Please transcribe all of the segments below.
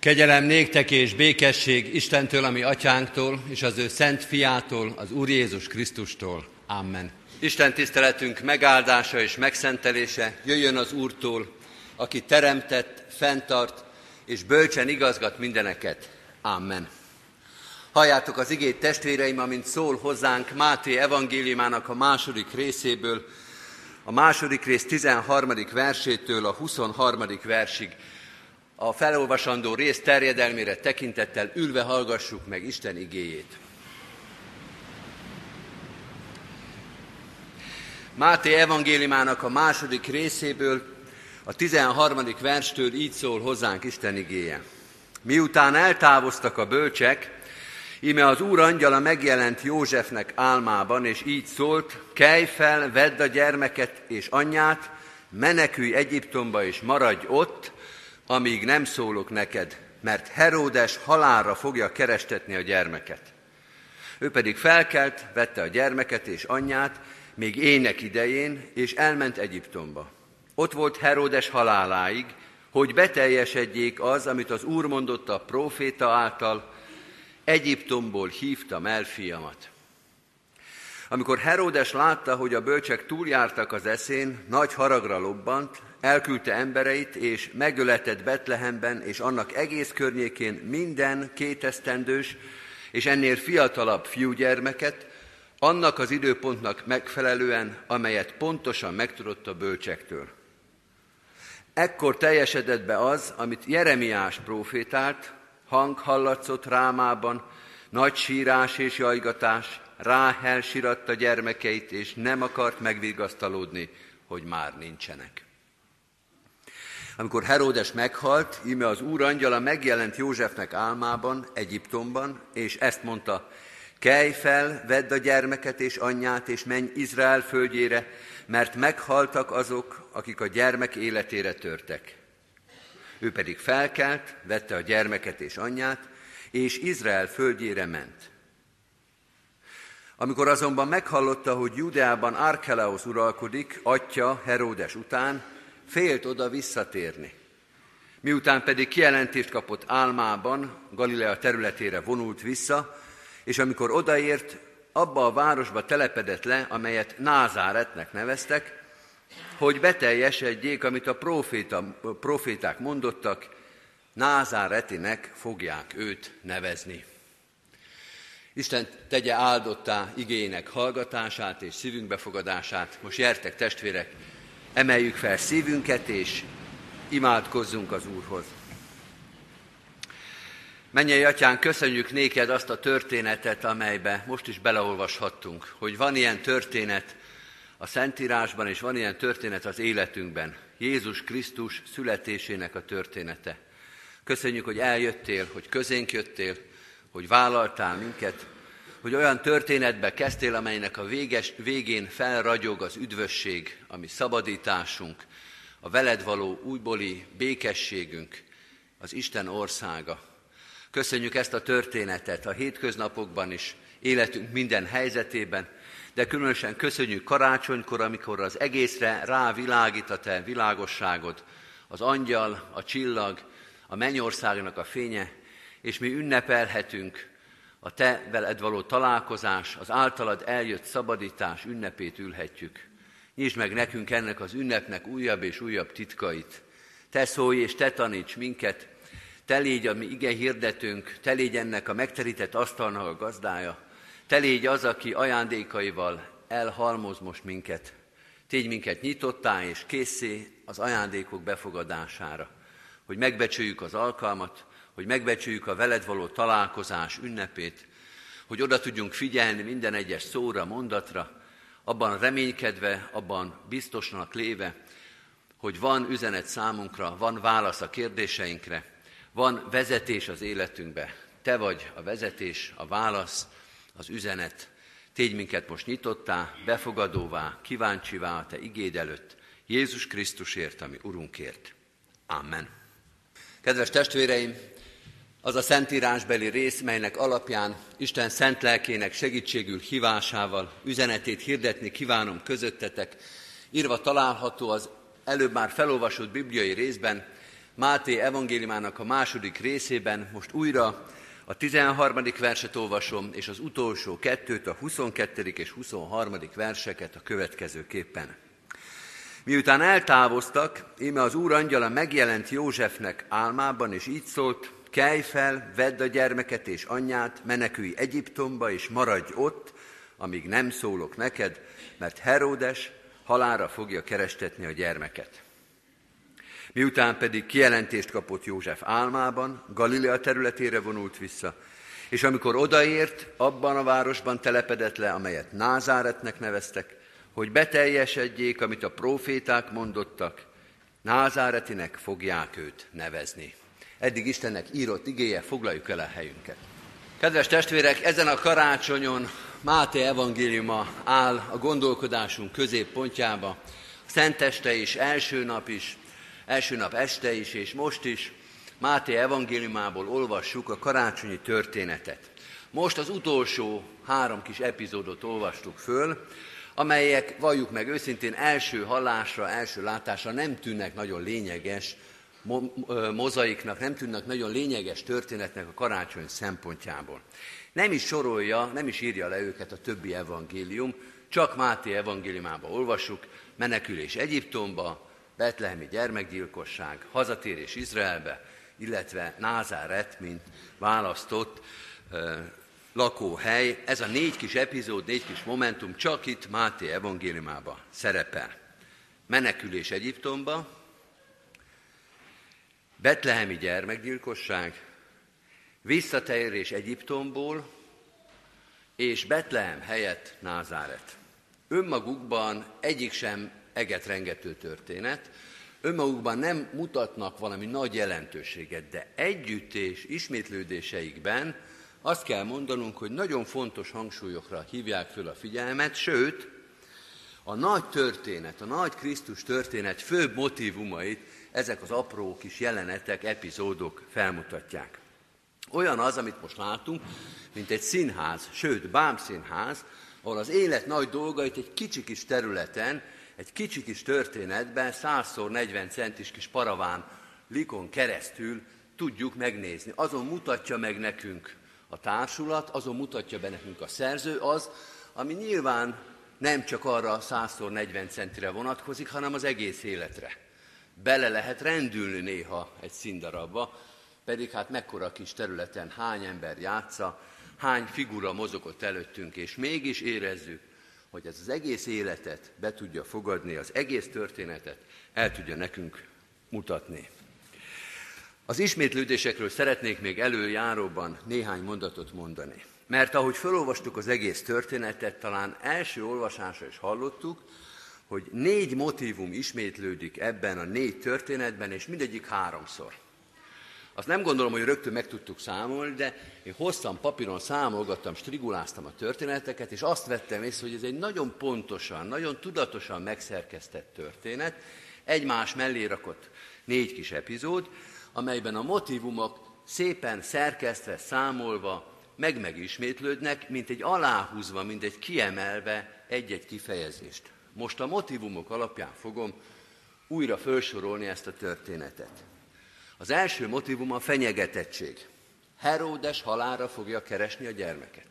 Kegyelem néktek és békesség Istentől, ami atyánktól, és az ő szent fiától, az Úr Jézus Krisztustól. Amen. Isten tiszteletünk megáldása és megszentelése jöjjön az Úrtól, aki teremtett, fenntart és bölcsen igazgat mindeneket. Amen. Halljátok az igét testvéreim, amint szól hozzánk Máté evangéliumának a második részéből, a második rész 13. versétől a 23. versig a felolvasandó rész terjedelmére tekintettel ülve hallgassuk meg Isten igéjét. Máté evangéliumának a második részéből, a 13. verstől így szól hozzánk Isten igéje. Miután eltávoztak a bölcsek, íme az úr angyala megjelent Józsefnek álmában, és így szólt, kelj fel, vedd a gyermeket és anyját, menekülj Egyiptomba és maradj ott, amíg nem szólok neked, mert Heródes halálra fogja kerestetni a gyermeket. Ő pedig felkelt, vette a gyermeket és anyját, még ének idején, és elment Egyiptomba. Ott volt Heródes haláláig, hogy beteljesedjék az, amit az Úr mondott a próféta által, Egyiptomból hívtam el fiamat. Amikor Heródes látta, hogy a bölcsek túljártak az eszén, nagy haragra lobbant, elküldte embereit, és megöletett Betlehemben és annak egész környékén minden kétesztendős és ennél fiatalabb fiúgyermeket, annak az időpontnak megfelelően, amelyet pontosan megtudott a bölcsektől. Ekkor teljesedett be az, amit Jeremiás profétált, hang hallatszott rámában, nagy sírás és jajgatás, Ráhel siratta gyermekeit, és nem akart megvigasztalódni, hogy már nincsenek. Amikor Heródes meghalt, íme az úr angyala megjelent Józsefnek álmában, Egyiptomban, és ezt mondta, kelj fel, vedd a gyermeket és anyját, és menj Izrael földjére, mert meghaltak azok, akik a gyermek életére törtek. Ő pedig felkelt, vette a gyermeket és anyját, és Izrael földjére ment. Amikor azonban meghallotta, hogy Judeában Arkelaus uralkodik, atya Heródes után, félt oda visszatérni. Miután pedig kijelentést kapott álmában, Galilea területére vonult vissza, és amikor odaért, abba a városba telepedett le, amelyet Názáretnek neveztek, hogy beteljesedjék, amit a proféta, proféták mondottak, Názáretinek fogják őt nevezni. Isten tegye áldottá igének hallgatását és szívünk befogadását. Most jertek testvérek, emeljük fel szívünket és imádkozzunk az Úrhoz. Menjél, Atyán, köszönjük néked azt a történetet, amelybe most is beleolvashattunk, hogy van ilyen történet a Szentírásban, és van ilyen történet az életünkben. Jézus Krisztus születésének a története. Köszönjük, hogy eljöttél, hogy közénk jöttél, hogy vállaltál minket, hogy olyan történetbe kezdtél, amelynek a véges, végén felragyog az üdvösség, ami szabadításunk, a veled való újbóli békességünk, az Isten országa. Köszönjük ezt a történetet a hétköznapokban is, életünk minden helyzetében, de különösen köszönjük karácsonykor, amikor az egészre rávilágít a te világosságod, az angyal, a csillag, a mennyországnak a fénye, és mi ünnepelhetünk a te veled való találkozás, az általad eljött szabadítás ünnepét ülhetjük. Nyisd meg nekünk ennek az ünnepnek újabb és újabb titkait. Te szólj és te taníts minket, te légy a mi ige hirdetünk, te légy ennek a megterített asztalnak a gazdája, te légy az, aki ajándékaival elhalmoz most minket. Tégy minket nyitottá és készé az ajándékok befogadására, hogy megbecsüljük az alkalmat, hogy megbecsüljük a veled való találkozás ünnepét, hogy oda tudjunk figyelni minden egyes szóra, mondatra, abban reménykedve, abban biztosnak léve, hogy van üzenet számunkra, van válasz a kérdéseinkre, van vezetés az életünkbe. Te vagy a vezetés, a válasz, az üzenet. Tégy minket most nyitottá, befogadóvá, kíváncsivá a Te igéd előtt, Jézus Krisztusért, ami Urunkért. Amen. Kedves testvéreim, az a szentírásbeli rész, melynek alapján Isten szent lelkének segítségül hívásával üzenetét hirdetni kívánom közöttetek, írva található az előbb már felolvasott bibliai részben, Máté evangéliumának a második részében most újra a 13. verset olvasom, és az utolsó kettőt, a 22. és 23. verseket a következőképpen. Miután eltávoztak, íme az úr angyala megjelent Józsefnek álmában, és így szólt, kelj fel, vedd a gyermeket és anyját, menekülj Egyiptomba, és maradj ott, amíg nem szólok neked, mert Heródes halára fogja kerestetni a gyermeket. Miután pedig kijelentést kapott József álmában, Galilea területére vonult vissza, és amikor odaért, abban a városban telepedett le, amelyet Názáretnek neveztek, hogy beteljesedjék, amit a proféták mondottak, Názáretinek fogják őt nevezni. Eddig Istennek írott igéje, foglaljuk el a helyünket. Kedves testvérek, ezen a karácsonyon Máté evangéliuma áll a gondolkodásunk középpontjába. Szenteste is, első nap is, első nap este is, és most is Máté evangéliumából olvassuk a karácsonyi történetet. Most az utolsó három kis epizódot olvastuk föl, amelyek, valljuk meg őszintén, első hallásra, első látásra nem tűnnek nagyon lényeges mozaiknak, nem tűnnek nagyon lényeges történetnek a karácsony szempontjából. Nem is sorolja, nem is írja le őket a többi evangélium, csak Máté evangéliumába olvassuk, menekülés Egyiptomba, betlehemi gyermekgyilkosság, hazatérés Izraelbe, illetve Názáret, mint választott lakóhely. Ez a négy kis epizód, négy kis momentum csak itt Máté evangéliumába szerepel. Menekülés Egyiptomba, betlehemi gyermekgyilkosság, visszatérés Egyiptomból, és Betlehem helyett Názáret. Önmagukban egyik sem egetrengető történet, önmagukban nem mutatnak valami nagy jelentőséget, de együtt és ismétlődéseikben azt kell mondanunk, hogy nagyon fontos hangsúlyokra hívják föl a figyelmet, sőt, a nagy történet, a nagy Krisztus történet főbb motivumait ezek az apró kis jelenetek, epizódok felmutatják. Olyan az, amit most látunk, mint egy színház, sőt, bámszínház, ahol az élet nagy dolgait egy kicsi kis területen, egy kicsi kis történetben, 100x40 centis kis paraván likon keresztül tudjuk megnézni. Azon mutatja meg nekünk a társulat, azon mutatja be nekünk a szerző az, ami nyilván nem csak arra 100x40 centire vonatkozik, hanem az egész életre. Bele lehet rendülni néha egy színdarabba, pedig hát mekkora kis területen hány ember játsza, hány figura mozogott előttünk, és mégis érezzük, hogy ez az egész életet be tudja fogadni, az egész történetet el tudja nekünk mutatni. Az ismétlődésekről szeretnék még előjáróban néhány mondatot mondani. Mert ahogy felolvastuk az egész történetet, talán első olvasásra is hallottuk, hogy négy motivum ismétlődik ebben a négy történetben, és mindegyik háromszor. Azt nem gondolom, hogy rögtön meg tudtuk számolni, de én hoztam papíron, számolgattam, striguláztam a történeteket, és azt vettem észre, hogy ez egy nagyon pontosan, nagyon tudatosan megszerkesztett történet, egymás mellé rakott négy kis epizód, amelyben a motivumok szépen szerkesztve, számolva meg megismétlődnek, mint egy aláhúzva, mint egy kiemelve egy-egy kifejezést. Most a motivumok alapján fogom újra felsorolni ezt a történetet. Az első motivum a fenyegetettség. Heródes halára fogja keresni a gyermeket.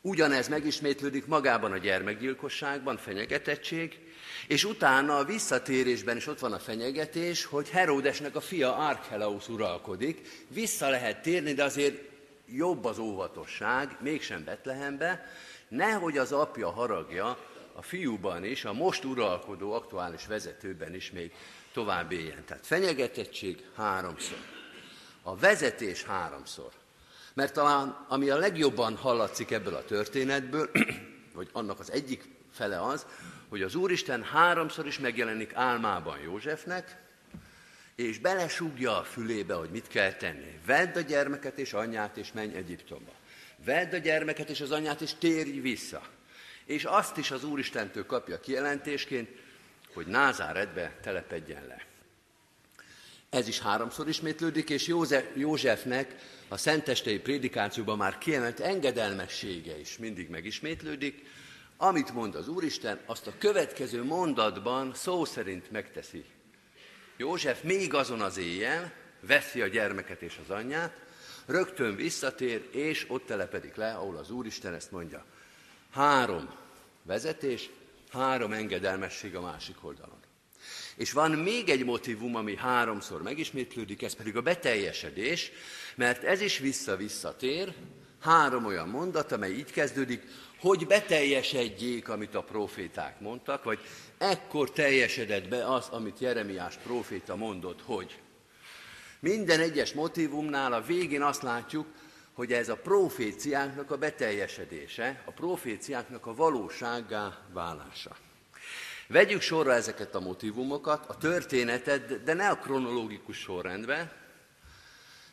Ugyanez megismétlődik magában a gyermekgyilkosságban, fenyegetettség, és utána a visszatérésben is ott van a fenyegetés, hogy Heródesnek a fia Archelaus uralkodik, vissza lehet térni, de azért jobb az óvatosság, mégsem Betlehembe, nehogy az apja haragja a fiúban is, a most uralkodó aktuális vezetőben is még tovább éljen. Tehát fenyegetettség háromszor. A vezetés háromszor. Mert talán ami a legjobban hallatszik ebből a történetből, vagy annak az egyik fele az, hogy az Úristen háromszor is megjelenik álmában Józsefnek, és belesúgja a fülébe, hogy mit kell tenni. Vedd a gyermeket és anyját, és menj Egyiptomba. Vedd a gyermeket és az anyját, és térj vissza. És azt is az Úristentől kapja kijelentésként, hogy Názáretbe telepedjen le. Ez is háromszor ismétlődik, és József, Józsefnek a szentestei prédikációban már kiemelt engedelmessége is mindig megismétlődik, amit mond az Úristen, azt a következő mondatban szó szerint megteszi József még azon az éjjel veszi a gyermeket és az anyját, rögtön visszatér, és ott telepedik le, ahol az Úristen ezt mondja. Három vezetés, három engedelmesség a másik oldalon. És van még egy motivum, ami háromszor megismétlődik, ez pedig a beteljesedés, mert ez is vissza-visszatér, három olyan mondat, amely így kezdődik, hogy beteljesedjék, amit a proféták mondtak, vagy ekkor teljesedett be az, amit Jeremiás proféta mondott, hogy. Minden egyes motivumnál a végén azt látjuk, hogy ez a proféciáknak a beteljesedése, a proféciáknak a valósággá válása. Vegyük sorra ezeket a motivumokat, a történetet, de ne a kronológikus sorrendbe,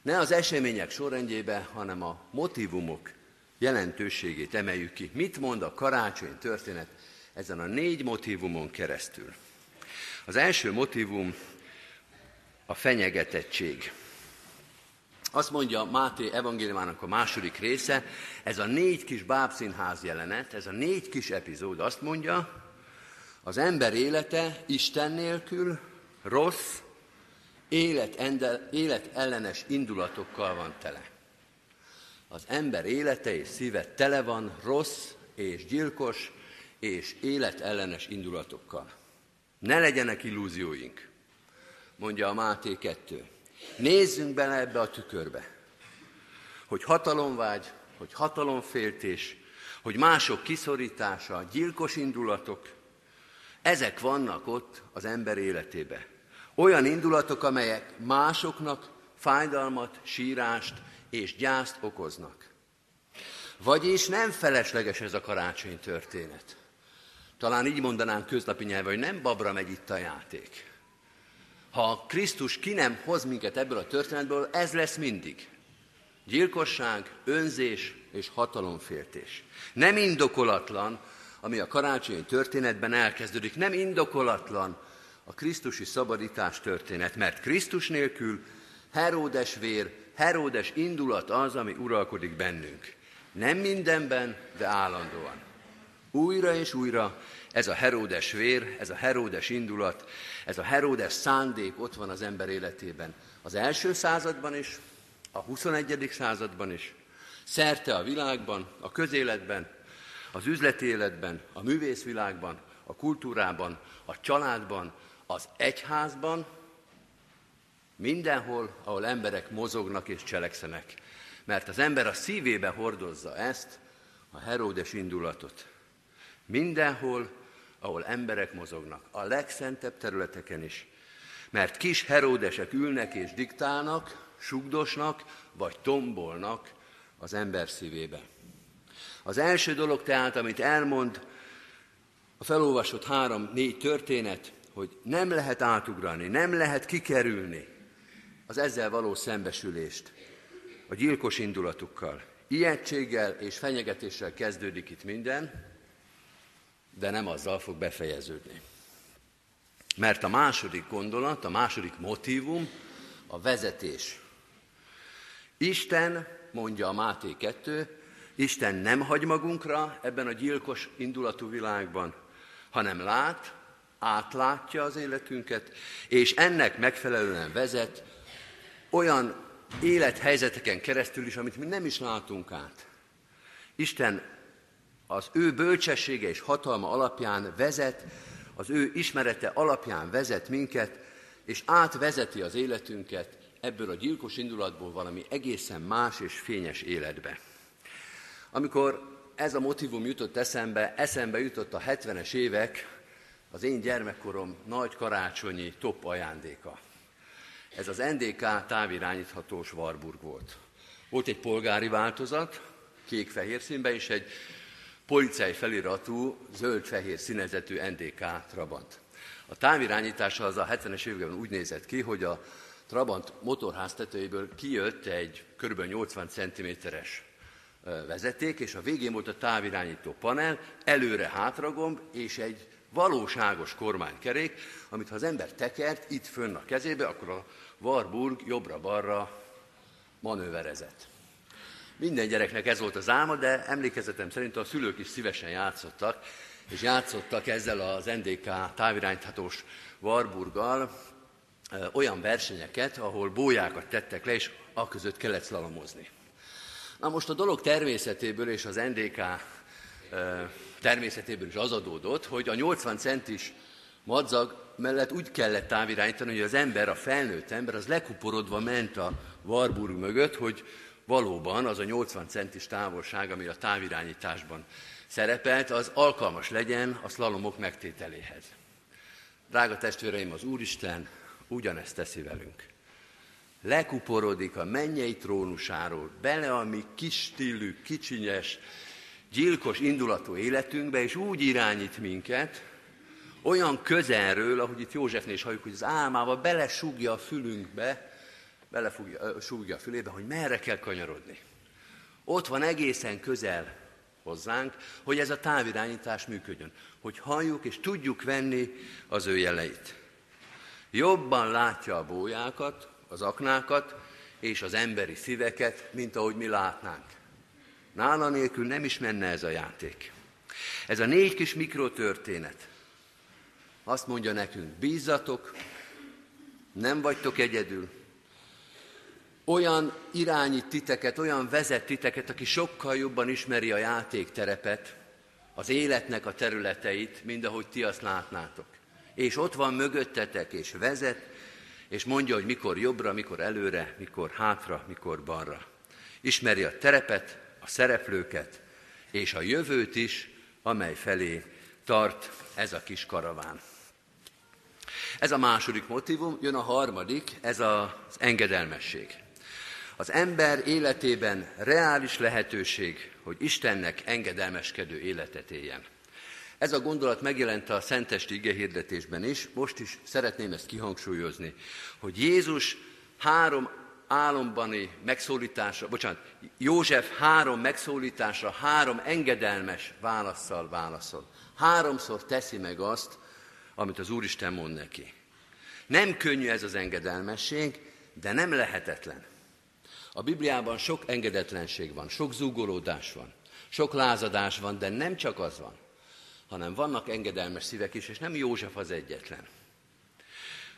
ne az események sorrendjébe, hanem a motivumok jelentőségét emeljük ki. Mit mond a karácsony történet ezen a négy motivumon keresztül? Az első motivum a fenyegetettség. Azt mondja Máté evangéliumának a második része, ez a négy kis bábszínház jelenet, ez a négy kis epizód azt mondja, az ember élete Isten nélkül rossz, élet, ellenes indulatokkal van tele. Az ember élete és szíve tele van rossz és gyilkos és életellenes indulatokkal. Ne legyenek illúzióink, mondja a Máté 2. Nézzünk bele ebbe a tükörbe, hogy hatalomvágy, hogy hatalomféltés, hogy mások kiszorítása, gyilkos indulatok, ezek vannak ott az ember életébe. Olyan indulatok, amelyek másoknak fájdalmat, sírást és gyászt okoznak. Vagyis nem felesleges ez a karácsony történet. Talán így mondanánk köznapi nyelven, hogy nem babra megy itt a játék. Ha Krisztus ki nem hoz minket ebből a történetből, ez lesz mindig. Gyilkosság, önzés és hatalomféltés. Nem indokolatlan, ami a karácsonyi történetben elkezdődik. Nem indokolatlan a Krisztusi szabadítás történet, mert Krisztus nélkül Heródes vér, Heródes indulat az, ami uralkodik bennünk. Nem mindenben, de állandóan. Újra és újra ez a Heródes vér, ez a Heródes indulat, ez a Heródes szándék ott van az ember életében. Az első században is, a 21. században is, szerte a világban, a közéletben, az üzleti életben, a művészvilágban, a kultúrában, a családban, az egyházban, mindenhol, ahol emberek mozognak és cselekszenek. Mert az ember a szívébe hordozza ezt, a Heródes indulatot. Mindenhol, ahol emberek mozognak, a legszentebb területeken is. Mert kis Heródesek ülnek és diktálnak, sugdosnak, vagy tombolnak az ember szívébe. Az első dolog tehát, amit elmond a felolvasott három-négy történet, hogy nem lehet átugrani, nem lehet kikerülni az ezzel való szembesülést a gyilkos indulatukkal. Ijegységgel és fenyegetéssel kezdődik itt minden, de nem azzal fog befejeződni. Mert a második gondolat, a második motivum a vezetés. Isten, mondja a Máté 2, Isten nem hagy magunkra ebben a gyilkos indulatú világban, hanem lát, átlátja az életünket, és ennek megfelelően vezet olyan élethelyzeteken keresztül is, amit mi nem is látunk át. Isten az ő bölcsessége és hatalma alapján vezet, az ő ismerete alapján vezet minket, és átvezeti az életünket ebből a gyilkos indulatból valami egészen más és fényes életbe. Amikor ez a motivum jutott eszembe, eszembe jutott a 70-es évek, az én gyermekkorom nagy karácsonyi top ajándéka. Ez az NDK távirányíthatós Warburg volt. Volt egy polgári változat, kék-fehér színben, és egy policei feliratú, zöld-fehér színezetű NDK Trabant. A távirányítása az a 70-es években úgy nézett ki, hogy a Trabant motorház tetőjéből kijött egy kb. 80 cm-es vezeték, és a végén volt a távirányító panel, előre hátragomb, és egy valóságos kormánykerék, amit ha az ember tekert itt fönn a kezébe, akkor a Warburg jobbra-balra manőverezett. Minden gyereknek ez volt az álma, de emlékezetem szerint a szülők is szívesen játszottak, és játszottak ezzel az NDK távirányíthatós Warburggal, olyan versenyeket, ahol bójákat tettek le, és a között kellett szlalomozni. Na most a dolog természetéből és az NDK természetéből is az adódott, hogy a 80 centis madzag mellett úgy kellett távirányítani, hogy az ember, a felnőtt ember, az lekuporodva ment a Warburg mögött, hogy valóban az a 80 centis távolság, ami a távirányításban szerepelt, az alkalmas legyen a szlalomok megtételéhez. Drága testvéreim, az Úristen ugyanezt teszi velünk. Lekuporodik a mennyei trónusáról bele a mi kis stílű, kicsinyes, gyilkos indulatú életünkbe, és úgy irányít minket, olyan közelről, ahogy itt Józsefnél is halljuk, hogy az álmába belesúgja a fülünkbe, belesúgja a fülébe, hogy merre kell kanyarodni. Ott van egészen közel hozzánk, hogy ez a távirányítás működjön, hogy halljuk és tudjuk venni az ő jeleit. Jobban látja a bójákat, az aknákat és az emberi szíveket, mint ahogy mi látnánk. Nála nélkül nem is menne ez a játék. Ez a négy kis mikrotörténet azt mondja nekünk, bízzatok, nem vagytok egyedül, olyan irányít titeket, olyan vezet titeket, aki sokkal jobban ismeri a játékterepet, az életnek a területeit, mint ahogy ti azt látnátok. És ott van mögöttetek, és vezet, és mondja, hogy mikor jobbra, mikor előre, mikor hátra, mikor balra. Ismeri a terepet, a szereplőket, és a jövőt is, amely felé tart ez a kis karaván. Ez a második motivum, jön a harmadik, ez az engedelmesség. Az ember életében reális lehetőség, hogy Istennek engedelmeskedő életet éljen. Ez a gondolat megjelent a Szentesti ige is, most is szeretném ezt kihangsúlyozni, hogy Jézus három álombani megszólításra, bocsánat, József három megszólításra, három engedelmes válaszsal válaszol. Háromszor teszi meg azt, amit az Úristen mond neki. Nem könnyű ez az engedelmesség, de nem lehetetlen. A Bibliában sok engedetlenség van, sok zúgolódás van, sok lázadás van, de nem csak az van, hanem vannak engedelmes szívek is, és nem József az egyetlen.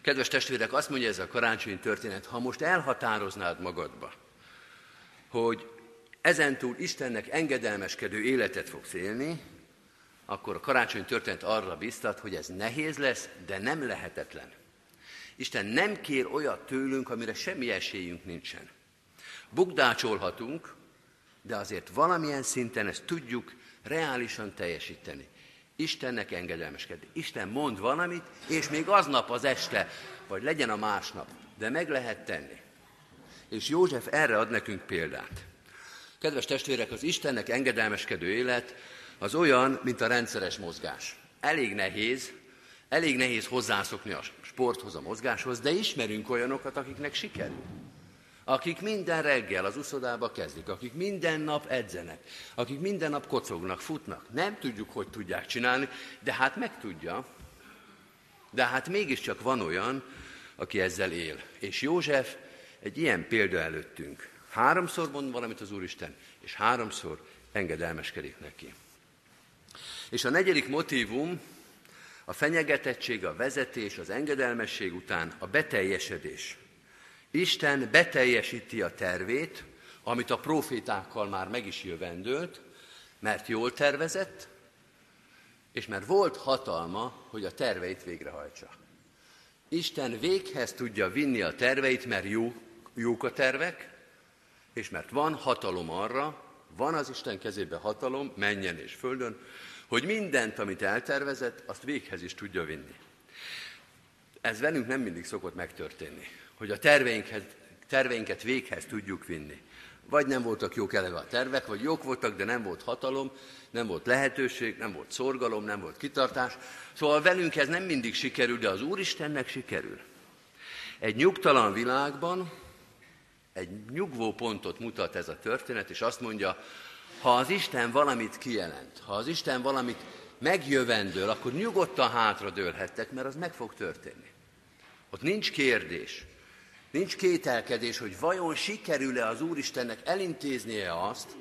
Kedves testvérek, azt mondja ez a karácsonyi történet, ha most elhatároznád magadba, hogy ezentúl Istennek engedelmeskedő életet fogsz élni, akkor a karácsony történet arra biztat, hogy ez nehéz lesz, de nem lehetetlen. Isten nem kér olyat tőlünk, amire semmi esélyünk nincsen. Bukdácsolhatunk, de azért valamilyen szinten ezt tudjuk reálisan teljesíteni. Istennek engedelmeskedni. Isten mond valamit, és még aznap az este, vagy legyen a másnap, de meg lehet tenni. És József erre ad nekünk példát. Kedves testvérek, az Istennek engedelmeskedő élet az olyan, mint a rendszeres mozgás. Elég nehéz, elég nehéz hozzászokni a sporthoz, a mozgáshoz, de ismerünk olyanokat, akiknek sikerül akik minden reggel az uszodába kezdik, akik minden nap edzenek, akik minden nap kocognak, futnak. Nem tudjuk, hogy tudják csinálni, de hát meg tudja. De hát mégiscsak van olyan, aki ezzel él. És József egy ilyen példa előttünk. Háromszor mond valamit az Úristen, és háromszor engedelmeskedik neki. És a negyedik motívum, a fenyegetettség, a vezetés, az engedelmesség után a beteljesedés. Isten beteljesíti a tervét, amit a profétákkal már meg is jövendőlt, mert jól tervezett, és mert volt hatalma, hogy a terveit végrehajtsa. Isten véghez tudja vinni a terveit, mert jó, jók a tervek, és mert van hatalom arra, van az Isten kezében hatalom, menjen és földön, hogy mindent, amit eltervezett, azt véghez is tudja vinni. Ez velünk nem mindig szokott megtörténni hogy a terveinket, terveinket véghez tudjuk vinni. Vagy nem voltak jók eleve a tervek, vagy jók voltak, de nem volt hatalom, nem volt lehetőség, nem volt szorgalom, nem volt kitartás. Szóval velünk ez nem mindig sikerül, de az Úristennek sikerül. Egy nyugtalan világban egy nyugvó pontot mutat ez a történet, és azt mondja, ha az Isten valamit kijelent, ha az Isten valamit megjövendől, akkor nyugodtan hátradőlhettek, mert az meg fog történni. Ott nincs kérdés. Nincs kételkedés, hogy vajon sikerül-e az Úristennek elintéznie azt,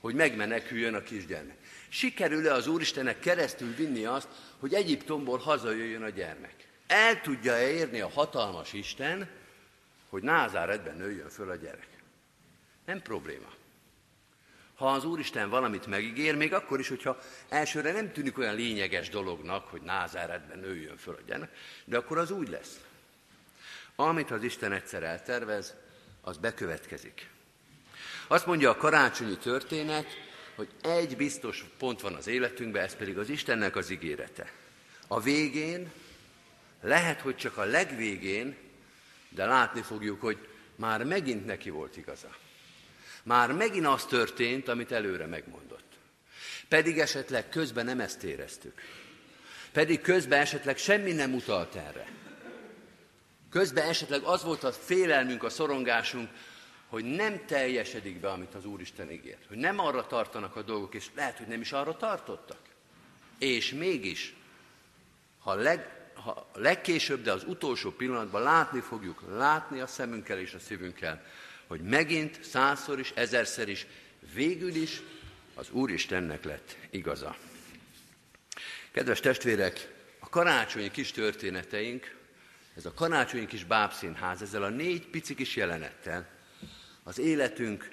hogy megmeneküljön a kisgyermek. Sikerül-e az Úristennek keresztül vinni azt, hogy Egyiptomból hazajöjjön a gyermek. El tudja érni a hatalmas Isten, hogy Názáretben nőjön föl a gyerek. Nem probléma. Ha az Úristen valamit megígér, még akkor is, hogyha elsőre nem tűnik olyan lényeges dolognak, hogy Názáretben nőjön föl a gyerek, de akkor az úgy lesz. Amit az Isten egyszer eltervez, az bekövetkezik. Azt mondja a karácsonyi történet, hogy egy biztos pont van az életünkben, ez pedig az Istennek az ígérete. A végén, lehet, hogy csak a legvégén, de látni fogjuk, hogy már megint neki volt igaza. Már megint az történt, amit előre megmondott. Pedig esetleg közben nem ezt éreztük. Pedig közben esetleg semmi nem utalt erre. Közben esetleg az volt a félelmünk, a szorongásunk, hogy nem teljesedik be, amit az Úristen ígért. Hogy nem arra tartanak a dolgok, és lehet, hogy nem is arra tartottak. És mégis, ha, leg, ha legkésőbb, de az utolsó pillanatban látni fogjuk, látni a szemünkkel és a szívünkkel, hogy megint százszor is, ezerszer is, végül is az Úristennek lett igaza. Kedves testvérek, a karácsonyi kis történeteink, ez a karácsonyi kis bábszínház, ezzel a négy pici kis jelenettel az életünk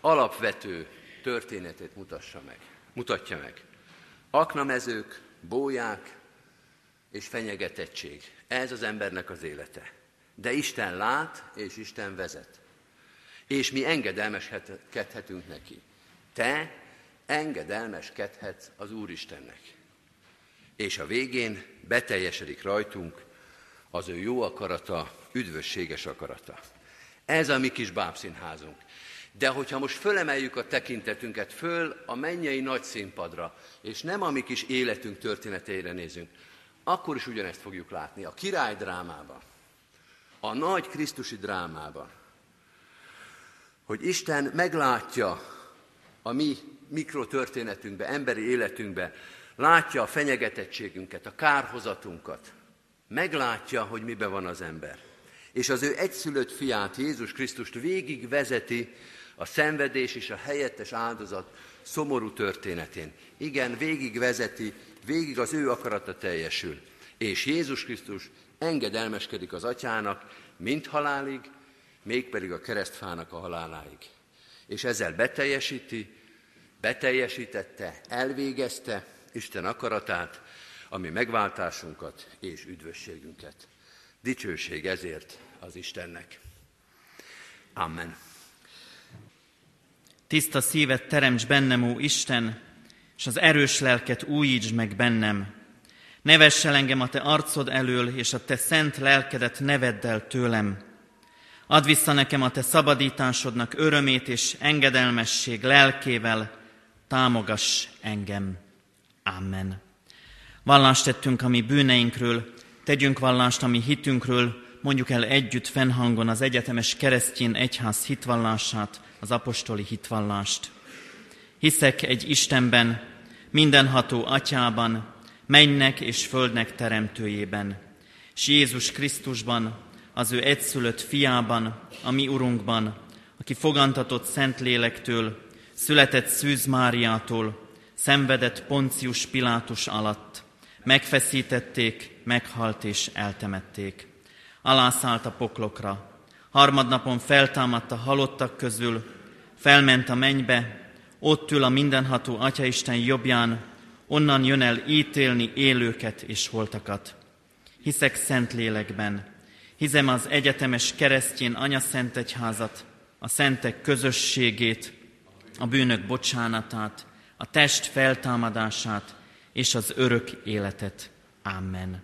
alapvető történetét mutassa meg, mutatja meg. Aknamezők, bóják és fenyegetettség. Ez az embernek az élete. De Isten lát, és Isten vezet. És mi engedelmeskedhetünk neki. Te engedelmeskedhetsz az Úristennek. És a végén beteljesedik rajtunk az ő jó akarata, üdvösséges akarata. Ez a mi kis bábszínházunk. De hogyha most fölemeljük a tekintetünket föl a mennyei nagy színpadra, és nem a mi kis életünk történeteire nézünk, akkor is ugyanezt fogjuk látni. A király drámában, a nagy Krisztusi drámában, hogy Isten meglátja a mi mikrotörténetünkbe, emberi életünkbe, látja a fenyegetettségünket, a kárhozatunkat, meglátja, hogy mibe van az ember és az ő egyszülött fiát, Jézus Krisztust végig vezeti a szenvedés és a helyettes áldozat szomorú történetén. Igen, végig vezeti, végig az ő akarata teljesül. És Jézus Krisztus engedelmeskedik az atyának, mint halálig, mégpedig a keresztfának a haláláig. És ezzel beteljesíti, beteljesítette, elvégezte Isten akaratát, ami megváltásunkat és üdvösségünket. Dicsőség ezért az Istennek. Amen. Tiszta szívet teremts bennem, ó Isten, és az erős lelket újítsd meg bennem. Ne vess el engem a te arcod elől, és a te szent lelkedet neveddel tőlem. Add vissza nekem a te szabadításodnak örömét és engedelmesség lelkével, támogass engem. Amen. Vallást tettünk a mi bűneinkről, Tegyünk vallást a mi hitünkről, mondjuk el együtt fennhangon az egyetemes keresztjén egyház hitvallását, az apostoli hitvallást. Hiszek egy Istenben, mindenható atyában, mennek és földnek teremtőjében, és Jézus Krisztusban, az ő egyszülött fiában, a mi Urunkban, aki fogantatott Szentlélektől, született Szűz Máriától, szenvedett Poncius Pilátus alatt, Megfeszítették, meghalt és eltemették. Alászállt a poklokra. Harmadnapon feltámadt a halottak közül, felment a mennybe, ott ül a mindenható Atyaisten jobbján, onnan jön el ítélni élőket és holtakat. Hiszek szent lélekben, hizem az egyetemes keresztjén Anya Szent Egyházat, a szentek közösségét, a bűnök bocsánatát, a test feltámadását, és az örök életet. Amen.